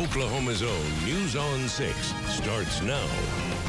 Oklahoma's own News on 6 starts now.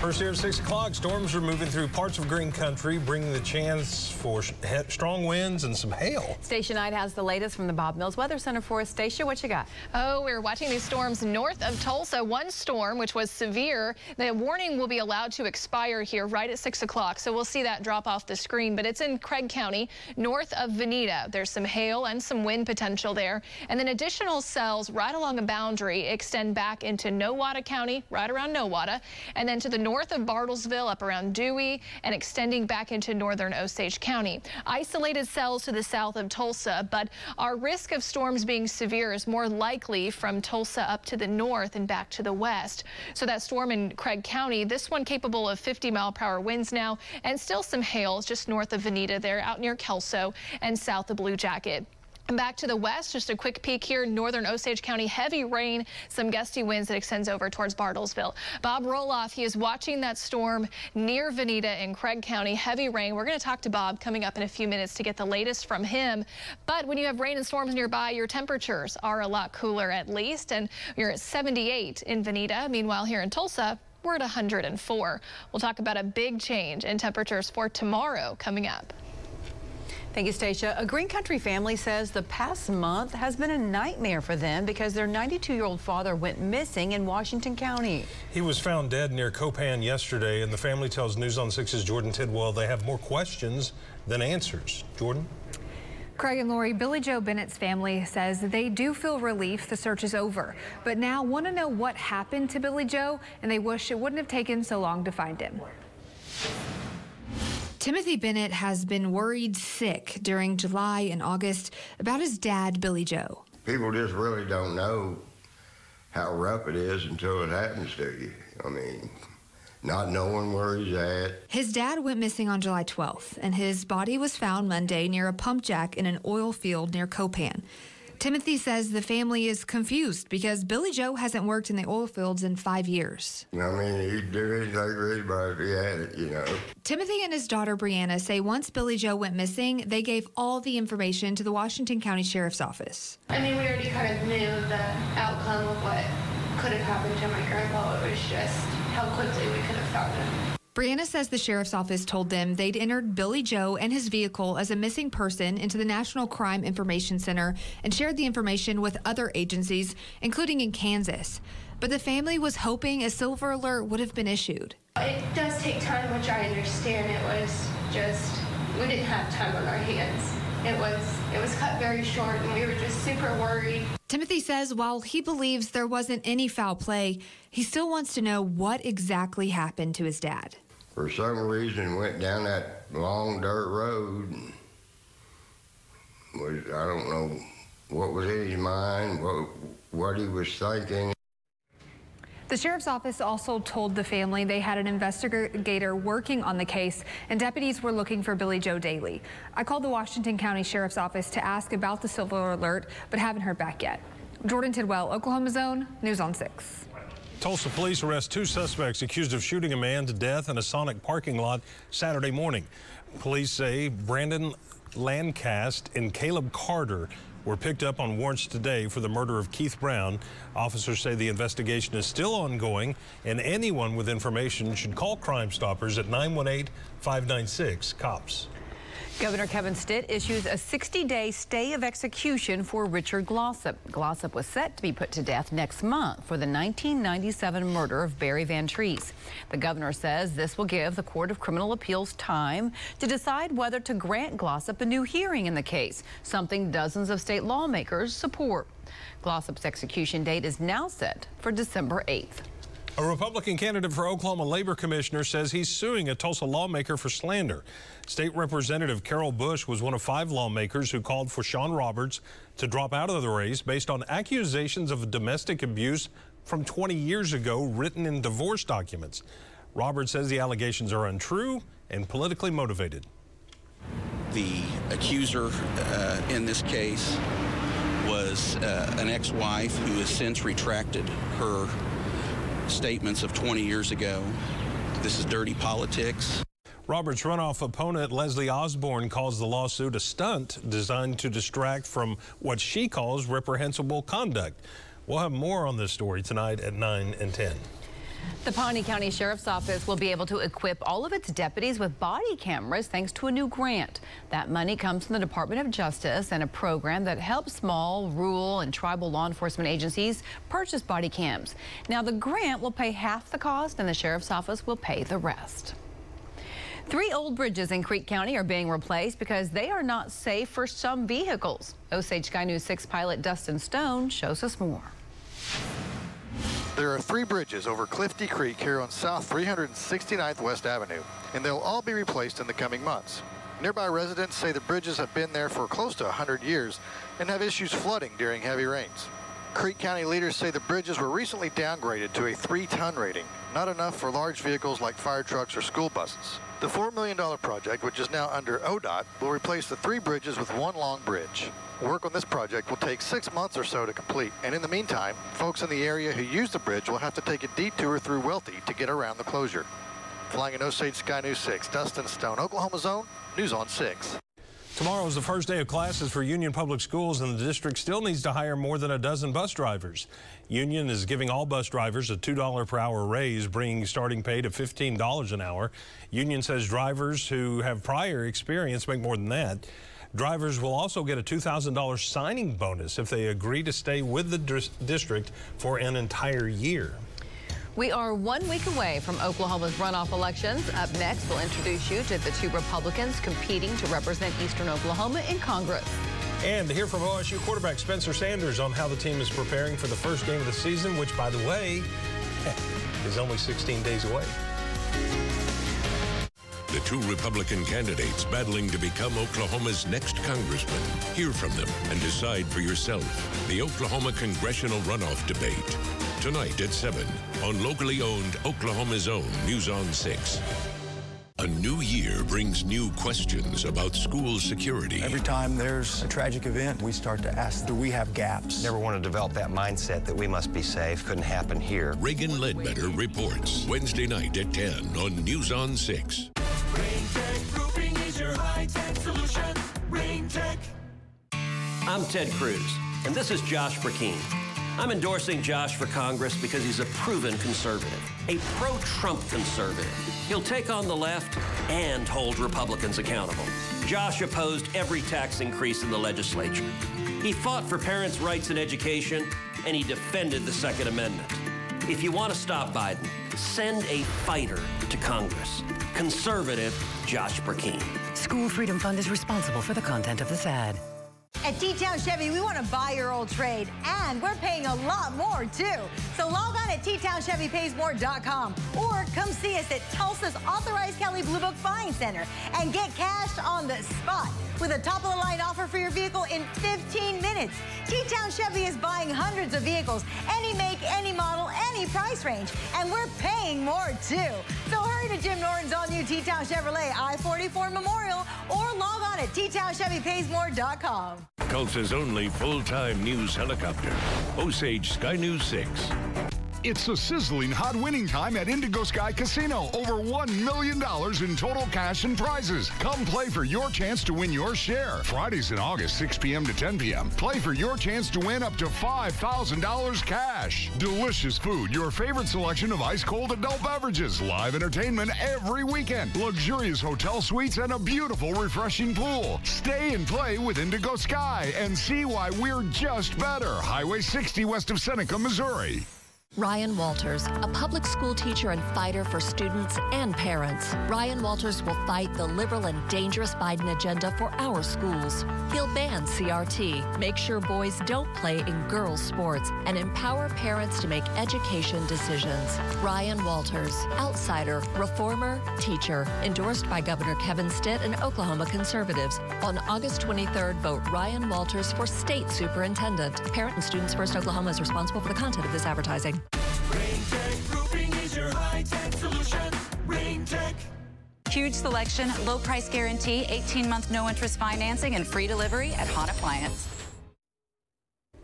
First here at 6 o'clock, storms are moving through parts of green country, bringing the chance for strong winds and some hail. Station 9 has the latest from the Bob Mills Weather Center for us. Stacia, what you got? Oh, we're watching these storms north of Tulsa. One storm, which was severe, the warning will be allowed to expire here right at 6 o'clock. So we'll see that drop off the screen. But it's in Craig County, north of Vinita. There's some hail and some wind potential there. And then additional cells right along the boundary extend back into Nowata County, right around Nowata, and then to the north of Bartlesville up around Dewey and extending back into northern Osage County. Isolated cells to the south of Tulsa, but our risk of storms being severe is more likely from Tulsa up to the north and back to the west. So that storm in Craig County, this one capable of 50 mile per hour winds now and still some hail just north of Vinita there out near Kelso and south of Blue Jacket. Back to the west, just a quick peek here, northern Osage County, heavy rain, some gusty winds that extends over towards Bartlesville. Bob Roloff, he is watching that storm near Vinita in Craig County, heavy rain. We're going to talk to Bob coming up in a few minutes to get the latest from him. But when you have rain and storms nearby, your temperatures are a lot cooler at least, and you're at 78 in Vinita. Meanwhile, here in Tulsa, we're at 104. We'll talk about a big change in temperatures for tomorrow coming up. Thank you, Stacia. A Green Country family says the past month has been a nightmare for them because their 92-year-old father went missing in Washington County. He was found dead near Copan yesterday, and the family tells News on 6's Jordan Tidwell they have more questions than answers. Jordan? Craig and Lori, Billy Joe Bennett's family says they do feel relief the search is over, but now want to know what happened to Billy Joe, and they wish it wouldn't have taken so long to find him. Timothy Bennett has been worried sick during July and August about his dad, Billy Joe. People just really don't know how rough it is until it happens to you. I mean, not knowing where he's at. His dad went missing on July 12th, and his body was found Monday near a pump jack in an oil field near Copan. Timothy says the family is confused because Billy Joe hasn't worked in the oil fields in five years. I mean, he'd do anything for anybody if he had it, you know. Timothy and his daughter Brianna say once Billy Joe went missing, they gave all the information to the Washington County Sheriff's Office. I mean, we already kind of knew the outcome of what could have happened to my grandpa. It was just how quickly we could have found him. Brianna says the sheriff's office told them they'd entered Billy Joe and his vehicle as a missing person into the National Crime Information Center and shared the information with other agencies, including in Kansas. But the family was hoping a silver alert would have been issued. It does take time, which I understand. It was just, we didn't have time on our hands. It was it was cut very short and we were just super worried. Timothy says while he believes there wasn't any foul play, he still wants to know what exactly happened to his dad for some reason went down that long dirt road. Was I don't know what was in his mind, what what he was thinking. The sheriff's office also told the family they had an investigator working on the case and deputies were looking for Billy Joe daily. I called the Washington County Sheriff's Office to ask about the silver alert, but haven't heard back yet. Jordan Tidwell, Oklahoma's Own, News on 6. Tulsa police arrest two suspects accused of shooting a man to death in a Sonic parking lot Saturday morning. Police say Brandon Landcast and Caleb Carter were picked up on warrants today for the murder of Keith Brown. Officers say the investigation is still ongoing, and anyone with information should call Crime Stoppers at 918 596 COPS. Governor Kevin Stitt issues a 60-day stay of execution for Richard Glossip. Glossip was set to be put to death next month for the 1997 murder of Barry Van Treese. The governor says this will give the Court of Criminal Appeals time to decide whether to grant Glossip a new hearing in the case, something dozens of state lawmakers support. Glossip's execution date is now set for December 8th. A Republican candidate for Oklahoma Labor Commissioner says he's suing a Tulsa lawmaker for slander. State Representative Carol Bush was one of five lawmakers who called for Sean Roberts to drop out of the race based on accusations of domestic abuse from 20 years ago written in divorce documents. Roberts says the allegations are untrue and politically motivated. The accuser uh, in this case was uh, an ex-wife who has since retracted her statements of 20 years ago. This is dirty politics. Roberts' runoff opponent Leslie Osborn calls the lawsuit a stunt designed to distract from what she calls reprehensible conduct. We'll have more on this story tonight at 9 and 10. The Pawnee County Sheriff's Office will be able to equip all of its deputies with body cameras thanks to a new grant. That money comes from the Department of Justice and a program that helps small, rural, and tribal law enforcement agencies purchase body cams. Now, the grant will pay half the cost and the Sheriff's Office will pay the rest. Three old bridges in Creek County are being replaced because they are not safe for some vehicles. Osage Sky News 6 pilot Dustin Stone shows us more. There are three bridges over Clifty Creek here on South 369th West Avenue, and they'll all be replaced in the coming months. Nearby residents say the bridges have been there for close to 100 years and have issues flooding during heavy rains. Creek County leaders say the bridges were recently downgraded to a three-ton rating, not enough for large vehicles like fire trucks or school buses. The $4 million project, which is now under ODOT, will replace the three bridges with one long bridge. Work on this project will take six months or so to complete, and in the meantime, folks in the area who use the bridge will have to take a detour through Welty to get around the closure. Flying in Osage Sky News 6, Dustin Stone, Oklahoma's Own, News on 6. Tomorrow is the first day of classes for Union Public Schools, and the district still needs to hire more than a dozen bus drivers. Union is giving all bus drivers a $2 per hour raise, bringing starting pay to $15 an hour. Union says drivers who have prior experience make more than that. Drivers will also get a $2,000 signing bonus if they agree to stay with the district for an entire year. We are one week away from Oklahoma's runoff elections. Up next, we'll introduce you to the two Republicans competing to represent Eastern Oklahoma in Congress. And to hear from OSU quarterback Spencer Sanders on how the team is preparing for the first game of the season, which, by the way, is only 16 days away. The two Republican candidates battling to become Oklahoma's next congressman. Hear from them and decide for yourself. The Oklahoma congressional runoff debate. Tonight at 7 on locally owned Oklahoma's own News on 6. A new year brings new questions about school security. Every time there's a tragic event, we start to ask, do we have gaps? Never want to develop that mindset that we must be safe. Couldn't happen here. Reagan Ledbetter reports Wednesday night at 10 on News on 6. I'm Ted Cruz, and this is Josh Brecheen. I'm endorsing Josh for Congress because he's a proven conservative, a pro Trump conservative. He'll take on the left and hold Republicans accountable. Josh opposed every tax increase in the legislature. He fought for parents' rights in education, and he defended the Second Amendment. If you want to stop Biden, send a fighter to Congress. Conservative Josh Brecheen. School Freedom Fund is responsible for the content of this ad. At T-Town Chevy, we want to buy your old trade, and we're paying a lot more, too. So log on at TTownChevyPaysMore.com or come see us at Tulsa's authorized Kelley Blue Book Buying Center and get cash on the spot with a top-of-the-line offer for your vehicle in 15 minutes. T-Town Chevy is buying hundreds of vehicles, any make, any model, any price range, and we're paying more, too. So hurry to Jim Norton's all-new T-Town Chevrolet I-44 Memorial or log on at TTownChevyPaysMore.com. Tulsa's only full-time news helicopter, Osage Sky News 6. It's a sizzling hot winning time at Indigo Sky Casino. Over $1 million in total cash and prizes. Come play for your chance to win your share. Fridays in August, 6 p.m. to 10 p.m. Play for your chance to win up to $5,000 cash. Delicious food, your favorite selection of ice cold adult beverages, live entertainment every weekend, luxurious hotel suites, and a beautiful, refreshing pool. Stay and play with Indigo Sky and see why we're just better. Highway 60 west of Seneca, Missouri. Ryan Walters, a public school teacher and fighter for students and parents. Ryan Walters will fight the liberal and dangerous Biden agenda for our schools. He'll ban CRT, make sure boys don't play in girls' sports, and empower parents to make education decisions. Ryan Walters, outsider, reformer, teacher, endorsed by Governor Kevin Stitt and Oklahoma conservatives. On August 23rd, vote Ryan Walters for state superintendent. Parent and Students First Oklahoma is responsible for the content of this advertising. Huge selection, low price guarantee, 18 month no interest financing, and free delivery at Hahn Appliance.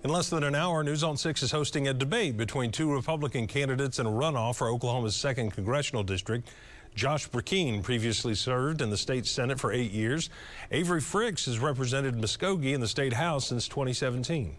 In less than an hour, News on 6 is hosting a debate between two Republican candidates in a runoff for Oklahoma's 2nd Congressional District. Josh Brecheen previously served in the state Senate for eight years. Avery Frix has represented Muskogee in the state House since 2017.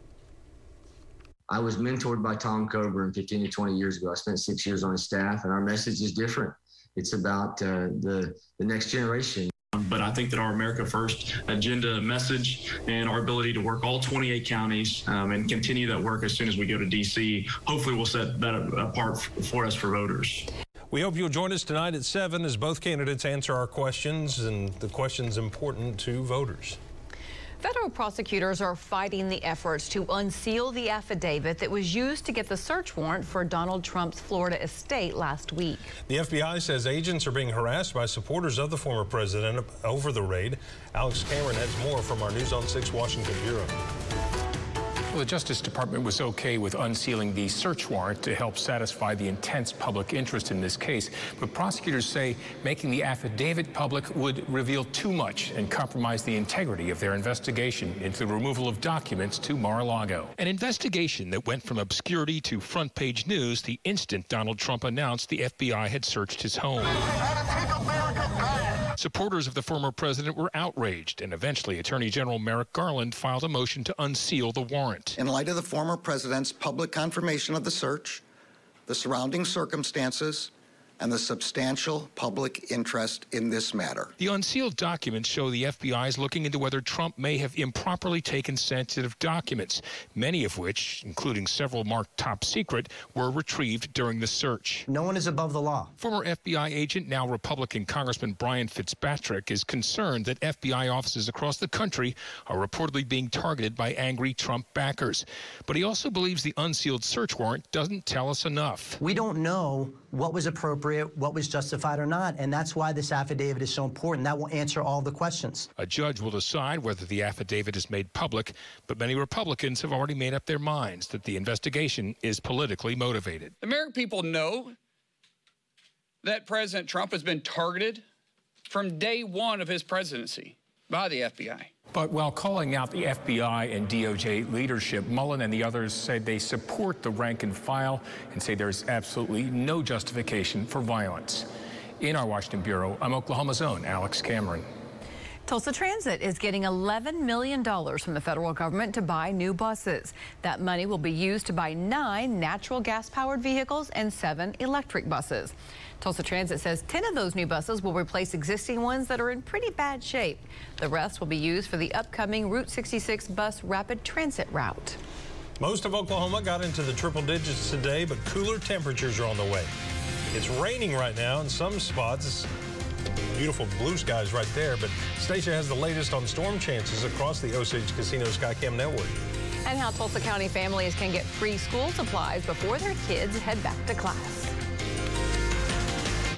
I was mentored by Tom Coburn 15 to 20 years ago. I spent six years on his staff, and our message is different. It's about uh, the, the next generation. But I think that our America First agenda message and our ability to work all 28 counties um, and continue that work as soon as we go to D.C. hopefully will set that apart for us for voters. We hope you'll join us tonight at 7 as both candidates answer our questions and the questions important to voters. Federal prosecutors are fighting the efforts to unseal the affidavit that was used to get the search warrant for Donald Trump's Florida estate last week. The FBI says agents are being harassed by supporters of the former president over the raid. Alex Cameron has more from our News on 6 Washington Bureau. Well, the Justice Department was okay with unsealing the search warrant to help satisfy the intense public interest in this case. But prosecutors say making the affidavit public would reveal too much and compromise the integrity of their investigation into the removal of documents to Mar-a-Lago. An investigation that went from obscurity to front page news the instant Donald Trump announced the FBI had searched his home. Supporters of the former president were outraged, and eventually Attorney General Merrick Garland filed a motion to unseal the warrant. In light of the former president's public confirmation of the search, the surrounding circumstances, and the substantial public interest in this matter. The unsealed documents show the FBI is looking into whether Trump may have improperly taken sensitive documents, many of which, including several marked top secret, were retrieved during the search. No one is above the law. Former FBI agent, now Republican Congressman Brian Fitzpatrick, is concerned that FBI offices across the country are reportedly being targeted by angry Trump backers. But he also believes the unsealed search warrant doesn't tell us enough. We don't know what was appropriate, what was justified or not. And that's why this affidavit is so important. That will answer all the questions. A judge will decide whether the affidavit is made public, but many Republicans have already made up their minds that the investigation is politically motivated. American people know that President Trump has been targeted from day one of his presidency by the FBI. But while calling out the FBI and DOJ leadership, Mullin and the others said they support the rank and file and say there's absolutely no justification for violence. In our Washington Bureau, I'm Oklahoma's own Alex Cameron. Tulsa Transit is getting $11 million from the federal government to buy new buses. That money will be used to buy nine natural gas powered vehicles and seven electric buses. Tulsa Transit says 10 of those new buses will replace existing ones that are in pretty bad shape. The rest will be used for the upcoming Route 66 bus rapid transit route. Most of Oklahoma got into the triple digits today, but cooler temperatures are on the way. It's raining right now in some spots. Beautiful blue skies right there, but Stacia has the latest on storm chances across the Osage Casino Skycam network. And how Tulsa County families can get free school supplies before their kids head back to class.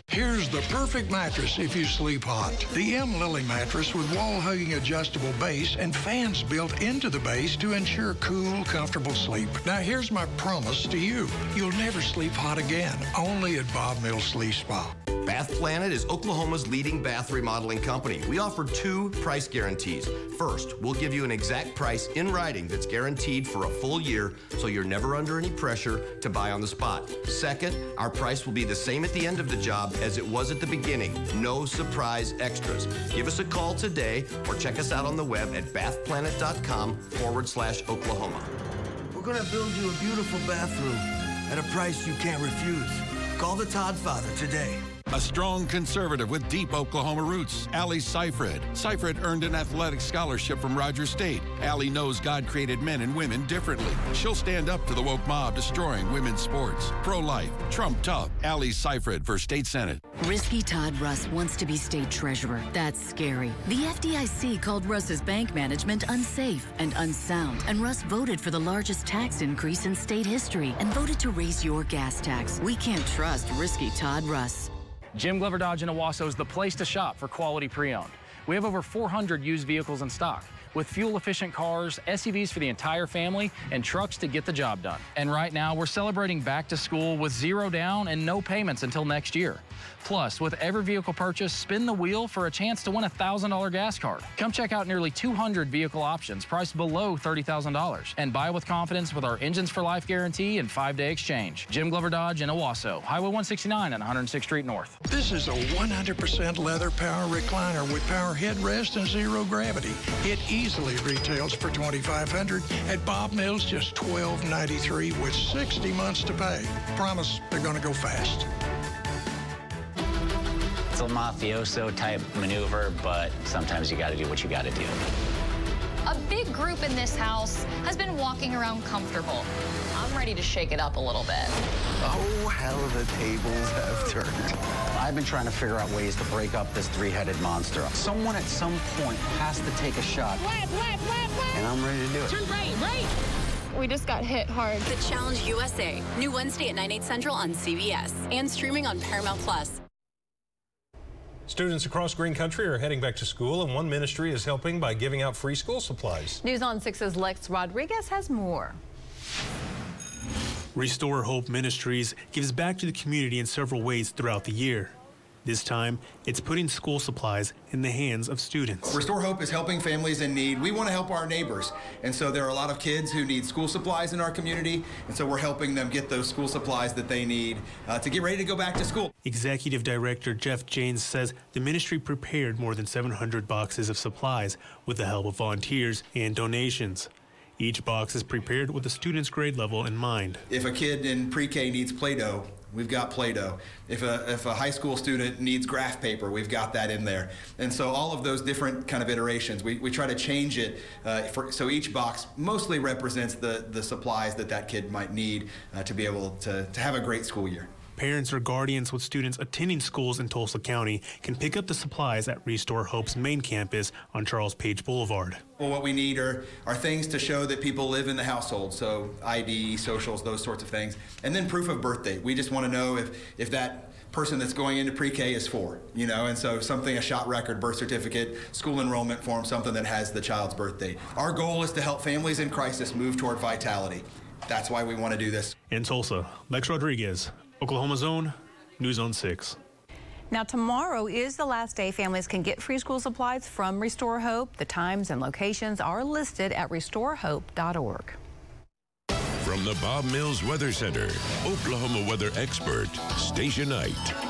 Here's the perfect mattress if you sleep hot. The M Lily mattress with wall hugging adjustable base and fans built into the base to ensure cool, comfortable sleep. Now here's my promise to you. You'll never sleep hot again, only at Bob Mills Sleep Spa. Bath Planet is Oklahoma's leading bath remodeling company. We offer two price guarantees. First, we'll give you an exact price in writing that's guaranteed for a full year so you're never under any pressure to buy on the spot. Second, our price will be the same at the end of the job as it was at the beginning. No surprise extras. Give us a call today or check us out on the web at bathplanet.com forward slash Oklahoma. We're going to build you a beautiful bathroom at a price you can't refuse. Call the Todd Father today. A strong conservative with deep Oklahoma roots, Allie Seifried. Seifried earned an athletic scholarship from Rogers State. Allie knows God created men and women differently. She'll stand up to the woke mob destroying women's sports. Pro-life, Trump tough. Allie Seifried for state senate. Risky Todd Russ wants to be state treasurer. That's scary. The FDIC called Russ's bank management unsafe and unsound, and Russ voted for the largest tax increase in state history and voted to raise your gas tax. We can't trust Risky Todd Russ. Jim Glover Dodge in Owasso is the place to shop for quality pre-owned. We have over 400 used vehicles in stock with fuel-efficient cars, SUVs for the entire family, and trucks to get the job done. And right now, we're celebrating back to school with zero down and no payments until next year. Plus, with every vehicle purchase, spin the wheel for a chance to win a $1,000 gas card. Come check out nearly 200 vehicle options priced below $30,000 and buy with confidence with our Engines for Life guarantee and five-day exchange. Jim Glover Dodge in Owasso, Highway 169 and 106th Street North. This is a 100% leather power recliner with power headrest and zero gravity. It easily retails for 2,500. At Bob Mills, just $12.93 with 60 months to pay. Promise they're going to go fast. It's a mafioso type maneuver, but sometimes you got to do what you got to do. A big group in this house has been walking around comfortable. I'm ready to shake it up a little bit. Oh, how the tables have turned. I've been trying to figure out ways to break up this three-headed monster. Someone at some point has to take a shot. Left, left, left, left. And I'm ready to do it. Turn right, right. We just got hit hard. The Challenge USA, new Wednesday at 9, 8 central on CBS and streaming on Paramount Plus. Students across Green Country are heading back to school, and one ministry is helping by giving out free school supplies. News on 6's Lex Rodriguez has more. Restore Hope Ministries gives back to the community in several ways throughout the year. This time, it's putting school supplies in the hands of students. Restore Hope is helping families in need. We want to help our neighbors. And so there are a lot of kids who need school supplies in our community. And so we're helping them get those school supplies that they need uh, to get ready to go back to school. Executive Director Jeff Janes says the ministry prepared more than 700 boxes of supplies with the help of volunteers and donations. Each box is prepared with the student's grade level in mind. If a kid in pre-K needs Play-Doh, we've got Play-Doh. If a, if a high school student needs graph paper, we've got that in there. And so all of those different kind of iterations, we, we try to change it uh, for, so each box mostly represents the, the supplies that that kid might need uh, to be able to, to have a great school year. Parents or guardians with students attending schools in Tulsa County can pick up the supplies at Restore Hope's main campus on Charles Page Boulevard. Well, what we need are, are things to show that people live in the household, so ID, socials, those sorts of things, and then proof of birth date. We just want to know if, if that person that's going into pre-K is four, you know, and so something, a shot record, birth certificate, school enrollment form, something that has the child's birth date. Our goal is to help families in crisis move toward vitality. That's why we want to do this. In Tulsa, Lex Rodriguez, Oklahoma's Own, News on 6. Now, tomorrow is the last day families can get free school supplies from Restore Hope. The times and locations are listed at restorehope.org. From the Bob Mills Weather Center, Oklahoma weather expert, Stacia Knight.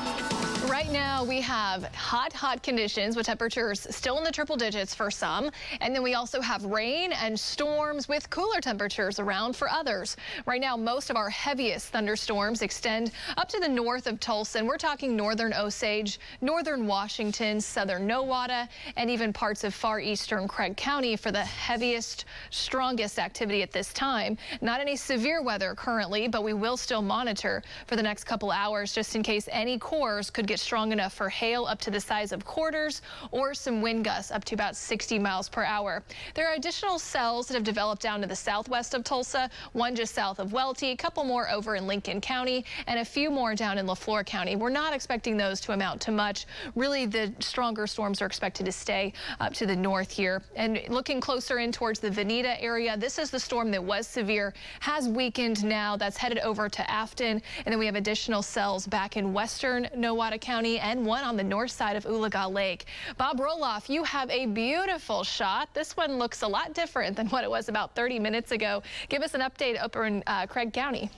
Right now we have hot, hot conditions with temperatures still in the triple digits for some. And then we also have rain and storms with cooler temperatures around for others. Right now, most of our heaviest thunderstorms extend up to the north of Tulsa. And we're talking northern Osage, northern Washington, southern Nowata, and even parts of far eastern Craig County for the heaviest, strongest activity at this time. Not any severe weather currently, but we will still monitor for the next couple hours just in case any cores could get strong enough for hail up to the size of quarters or some wind gusts up to about 60 miles per hour. There are additional cells that have developed down to the southwest of Tulsa, one just south of Welty, a couple more over in Lincoln County, and a few more down in LeFlore County. We're not expecting those to amount to much. Really, the stronger storms are expected to stay up to the north here. And looking closer in towards the Vinita area, this is the storm that was severe, has weakened now. That's headed over to Afton. And then we have additional cells back in western Nowata County and one on the north side of Oologah Lake. Bob Roloff, you have a beautiful shot. This one looks a lot different than what it was about 30 minutes ago. Give us an update over in uh, Craig County.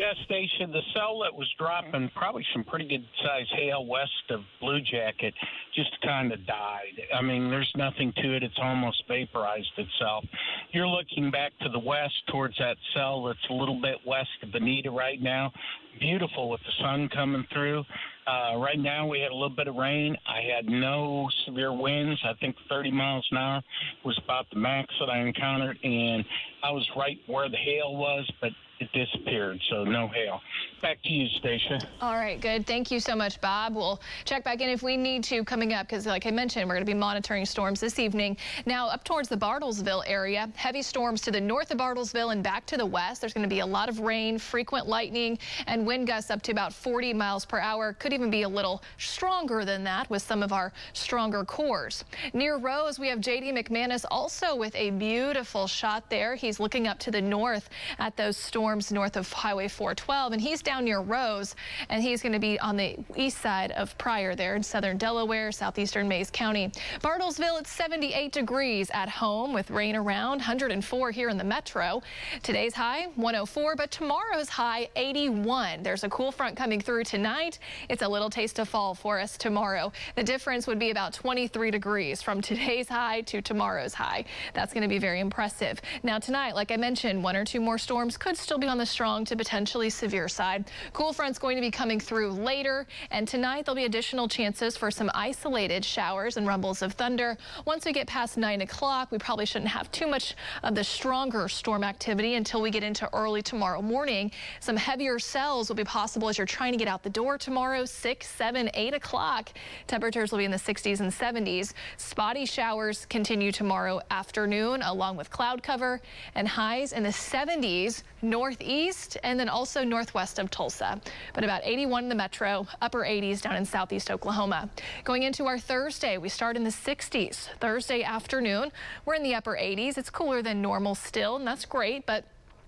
Gas station, the cell that was dropping probably some pretty good sized hail west of Blue Jacket just kind of died. I mean, there's nothing to it. It's almost vaporized itself. You're looking back to the west towards that cell that's a little bit west of Vinita right now. Beautiful with the sun coming through. Uh, right now, we had a little bit of rain. I had no severe winds. I think 30 miles an hour was about the max that I encountered, and I was right where the hail was, but it disappeared, so no hail. Back to you, Stacia. All right, good. Thank you so much, Bob. We'll check back in if we need to coming up because, like I mentioned, we're going to be monitoring storms this evening. Now, up towards the Bartlesville area, heavy storms to the north of Bartlesville and back to the west. There's going to be a lot of rain, frequent lightning, and wind gusts up to about 40 miles per hour. Could even be a little stronger than that with some of our stronger cores. Near Rose, we have J.D. McManus also with a beautiful shot there. He's looking up to the north at those storms north of Highway 412, and he's down near Rose, and he's going to be on the east side of Pryor there in southern Delaware, southeastern Mayes County. Bartlesville, it's 78 degrees at home with rain around, 104 here in the metro. Today's high, 104, but tomorrow's high, 81. 81. There's a cool front coming through tonight. It's a little taste of fall for us tomorrow. The difference would be about 23 degrees from today's high to tomorrow's high. That's going to be very impressive. Now tonight, like I mentioned, one or two more storms could still be on the strong to potentially severe side. Cool front's going to be coming through later, and tonight there'll be additional chances for some isolated showers and rumbles of thunder. Once we get past 9 o'clock, we probably shouldn't have too much of the stronger storm activity until we get into early tomorrow morning. Some heavier cells will be possible as you're trying to get out the door tomorrow, 6, 7, 8 o'clock. Temperatures will be in the 60s and 70s. Spotty showers continue tomorrow afternoon, along with cloud cover and highs in the 70s northeast and then also northwest of Tulsa. But about 81 in the metro, upper 80s down in southeast Oklahoma. Going into our Thursday, we start in the 60s. Thursday afternoon, we're in the upper 80s. It's cooler than normal still, and that's great, but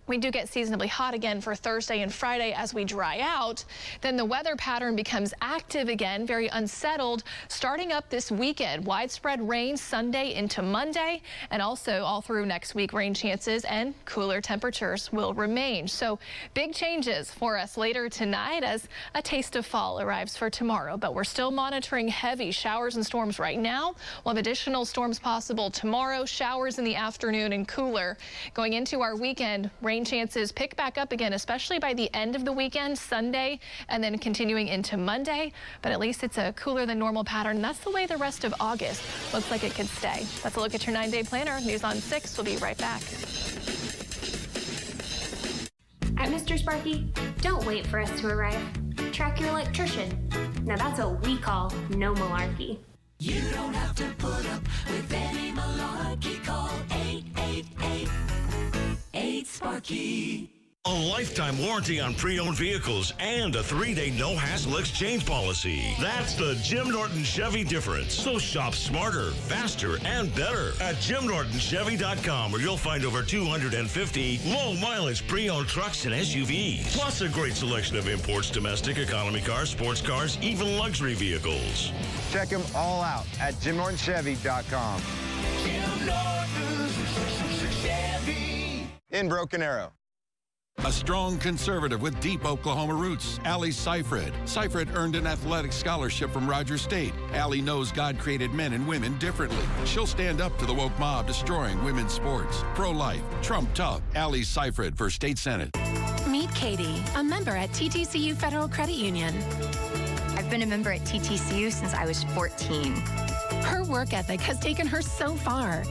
we do get seasonably hot again for Thursday and Friday as we dry out. Then the weather pattern becomes active again, very unsettled, starting up this weekend. Widespread rain Sunday into Monday, and also all through next week, rain chances and cooler temperatures will remain. So big changes for us later tonight as a taste of fall arrives for tomorrow. But we're still monitoring heavy showers and storms right now. We'll have additional storms possible tomorrow, showers in the afternoon and cooler. Going into our weekend, rain rain chances pick back up again, especially by the end of the weekend, Sunday, and then continuing into Monday. But at least it's a cooler than normal pattern. That's the way the rest of August looks like it could stay. That's a look at your nine day planner. News on 6. We'll be right back. At Mr. Sparky, don't wait for us to arrive. Track your electrician. Now that's what we call no malarkey. You don't have to put up with any malarkey. Call 888 8 Sparky. A lifetime warranty on pre-owned vehicles and a three-day no-hassle exchange policy. That's the Jim Norton Chevy difference. So shop smarter, faster, and better at JimNortonChevy.com where you'll find over 250 low-mileage pre-owned trucks and SUVs. Plus a great selection of imports, domestic, economy cars, sports cars, even luxury vehicles. Check them all out at JimNortonChevy.com. Jim Norton Chevy. In Broken Arrow. A strong conservative with deep Oklahoma roots, Allie Seifried. Seifried earned an athletic scholarship from Rogers State. Allie knows God created men and women differently. She'll stand up to the woke mob destroying women's sports. Pro-life, Trump tough. Allie Seifried for state senate. Meet Katie, a member at TTCU Federal Credit Union. I've been a member at TTCU since I was 14. Her work ethic has taken her so far.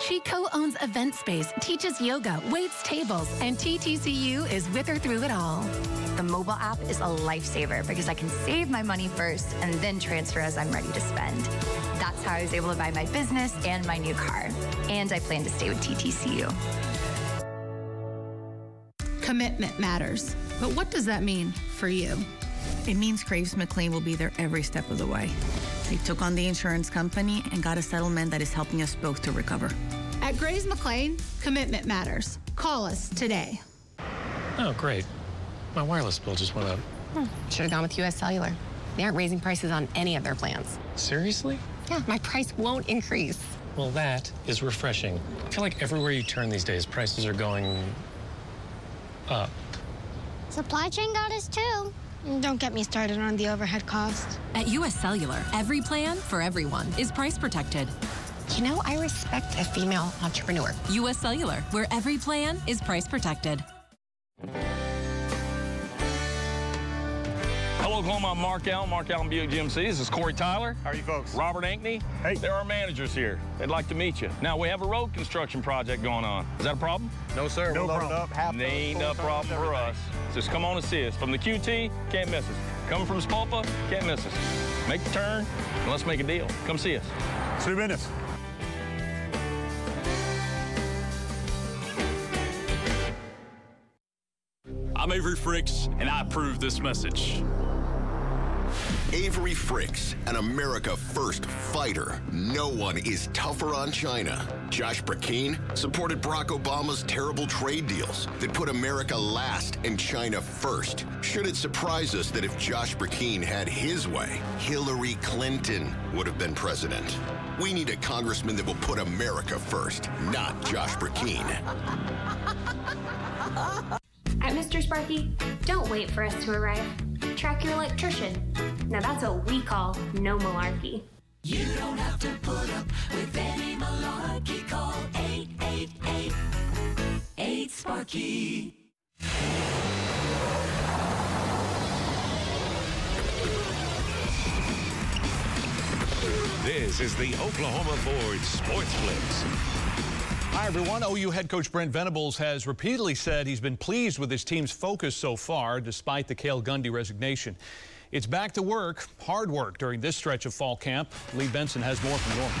She co-owns Event Space, teaches yoga, waits tables, and TTCU is with her through it all. The mobile app is a lifesaver because I can save my money first and then transfer as I'm ready to spend. That's how I was able to buy my business and my new car. And I plan to stay with TTCU. Commitment matters. But what does that mean for you? It means Graves McLain will be there every step of the way. They took on the insurance company and got a settlement that is helping us both to recover. At Graves McLain, commitment matters. Call us today. Oh, great. My wireless bill just went up. Hmm. Should have gone with US Cellular. They aren't raising prices on any of their plans. Seriously? Yeah, my price won't increase. Well, that is refreshing. I feel like everywhere you turn these days, prices are going up. Supply chain got us too. Don't get me started on the overhead cost. At US Cellular, every plan for everyone is price protected. You know, I respect a female entrepreneur. US Cellular, where every plan is price protected. Oklahoma. I'm Mark Allen, Mark Allen Buick GMC. This is Corey Tyler. How are you folks? Robert Ankney. Hey. There are managers here. They'd like to meet you. Now, we have a road construction project going on. Is that a problem? No, sir. No We're problem. up. Half Ain't no problem for us. Just come on and see us. From the QT, can't miss us. Coming from Sapulpa, can't miss us. Make the turn, and let's make a deal. Come see us. Two minutes. I'm Avery Frix, and I approve this message. Avery Frix, an America First fighter. No one is tougher on China. Josh Brecheen supported Barack Obama's terrible trade deals that put America last and China first. Should it surprise us that if Josh Brecheen had his way, Hillary Clinton would have been president? We need a congressman that will put America first, not Josh Brecheen. At Mr. Mr. Sparky, don't wait for us to arrive. Track your electrician. Now that's what we call no malarkey. You don't have to put up with any malarkey. Call 888 8 Sparky. This is the Oklahoma Board Sports Blitz. Hi, everyone. OU head coach Brent Venables has repeatedly said he's been pleased with his team's focus so far, despite the Cale Gundy resignation. It's back to work, hard work during this stretch of fall camp. Lee Benson has more from Norman.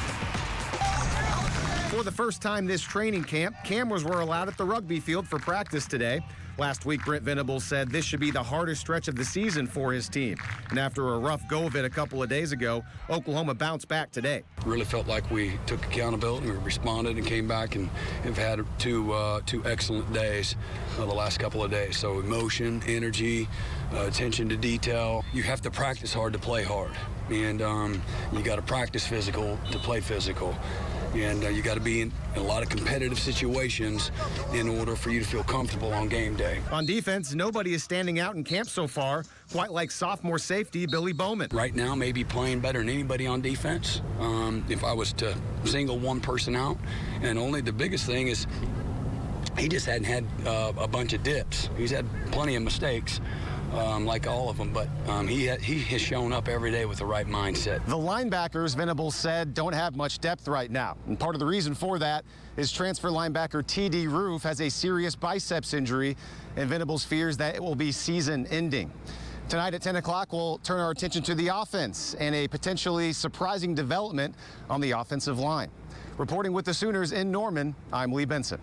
For the first time this training camp, cameras were allowed at the rugby field for practice today. Last week, Brent Venables said this should be the hardest stretch of the season for his team. And after a rough go of it a couple of days ago, Oklahoma bounced back today. Really felt like we took accountability, we responded and came back and have had two uh, two excellent days uh, the last couple of days. So emotion, energy, uh, attention to detail. You have to practice hard to play hard, and um, you got to practice physical to play physical and uh, you got to be in a lot of competitive situations in order for you to feel comfortable on game day. On defense, nobody is standing out in camp so far, quite like sophomore safety Billy Bowman. Right now, maybe playing better than anybody on defense. Um, if I was to single one person out, and only the biggest thing is he just hadn't had uh, a bunch of dips. He's had plenty of mistakes um, like all of them, but um, he, he has shown up every day with the right mindset. The linebackers, Venables said, don't have much depth right now. And part of the reason for that is transfer linebacker TD Roof has a serious biceps injury, and Venables fears that it will be season ending. Tonight at 10 o'clock, we'll turn our attention to the offense and a potentially surprising development on the offensive line. Reporting with the Sooners in Norman, I'm Lee Benson.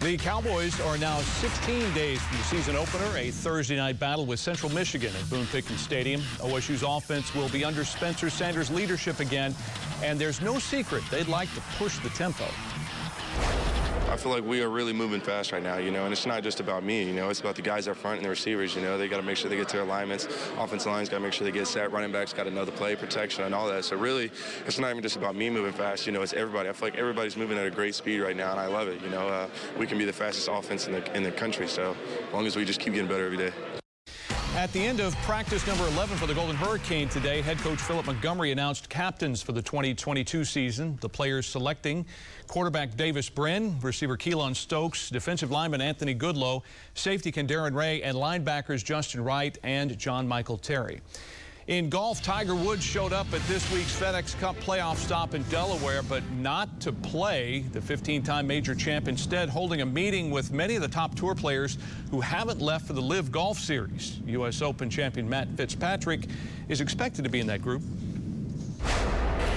The Cowboys are now 16 days from the season opener, a Thursday night battle with Central Michigan at Boone Pickens Stadium. OSU's offense will be under Spencer Sanders' leadership again, and there's no secret they'd like to push the tempo. I feel like we are really moving fast right now, you know, and it's not just about me, you know, it's about the guys up front and the receivers, you know, they got to make sure they get to their alignments. Offensive lines got to make sure they get set. Running backs got the play protection and all that. So really, it's not even just about me moving fast, you know, it's everybody. I feel like everybody's moving at a great speed right now, and I love it. You know, uh, we can be the fastest offense in the in the country. So as long as we just keep getting better every day. At the end of practice number 11 for the Golden Hurricane today, head coach Philip Montgomery announced captains for the 2022 season. The players selecting quarterback Davis Brin, receiver Keylon Stokes, defensive lineman Anthony Goodlow, safety Darren Ray, and linebackers Justin Wright and John Michael Terry. In golf, Tiger Woods showed up at this week's FedEx Cup playoff stop in Delaware, but not to play. The 15-time major champ instead holding a meeting with many of the top tour players who haven't left for the LIV Golf Series. U.S. Open champion Matt Fitzpatrick is expected to be in that group.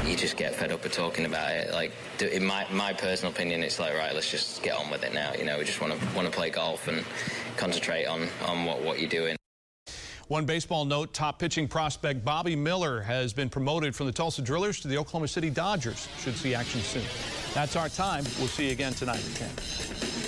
You just get fed up of talking about it. Like, in my my personal opinion, it's like right, let's just get on with it now. You know, we just want to want to play golf and concentrate on on what what you're doing. One baseball note, top pitching prospect Bobby Miller has been promoted from the Tulsa Drillers to the Oklahoma City Dodgers. Should see action soon. That's our time. We'll see you again tonight at 10.